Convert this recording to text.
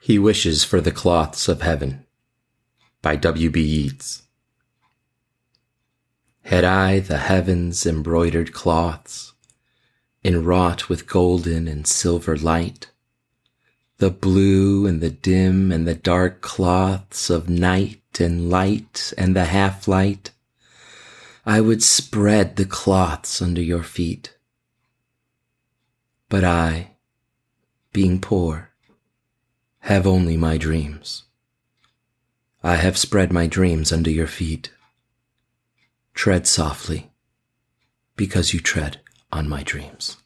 He Wishes for the Cloths of Heaven by W. B. Yeats. Had I the heaven's embroidered cloths, Enwrought with golden and silver light, The blue and the dim and the dark cloths of night and light and the half light, I would spread the cloths under your feet. But I, being poor, have only my dreams. I have spread my dreams under your feet. Tread softly, because you tread on my dreams.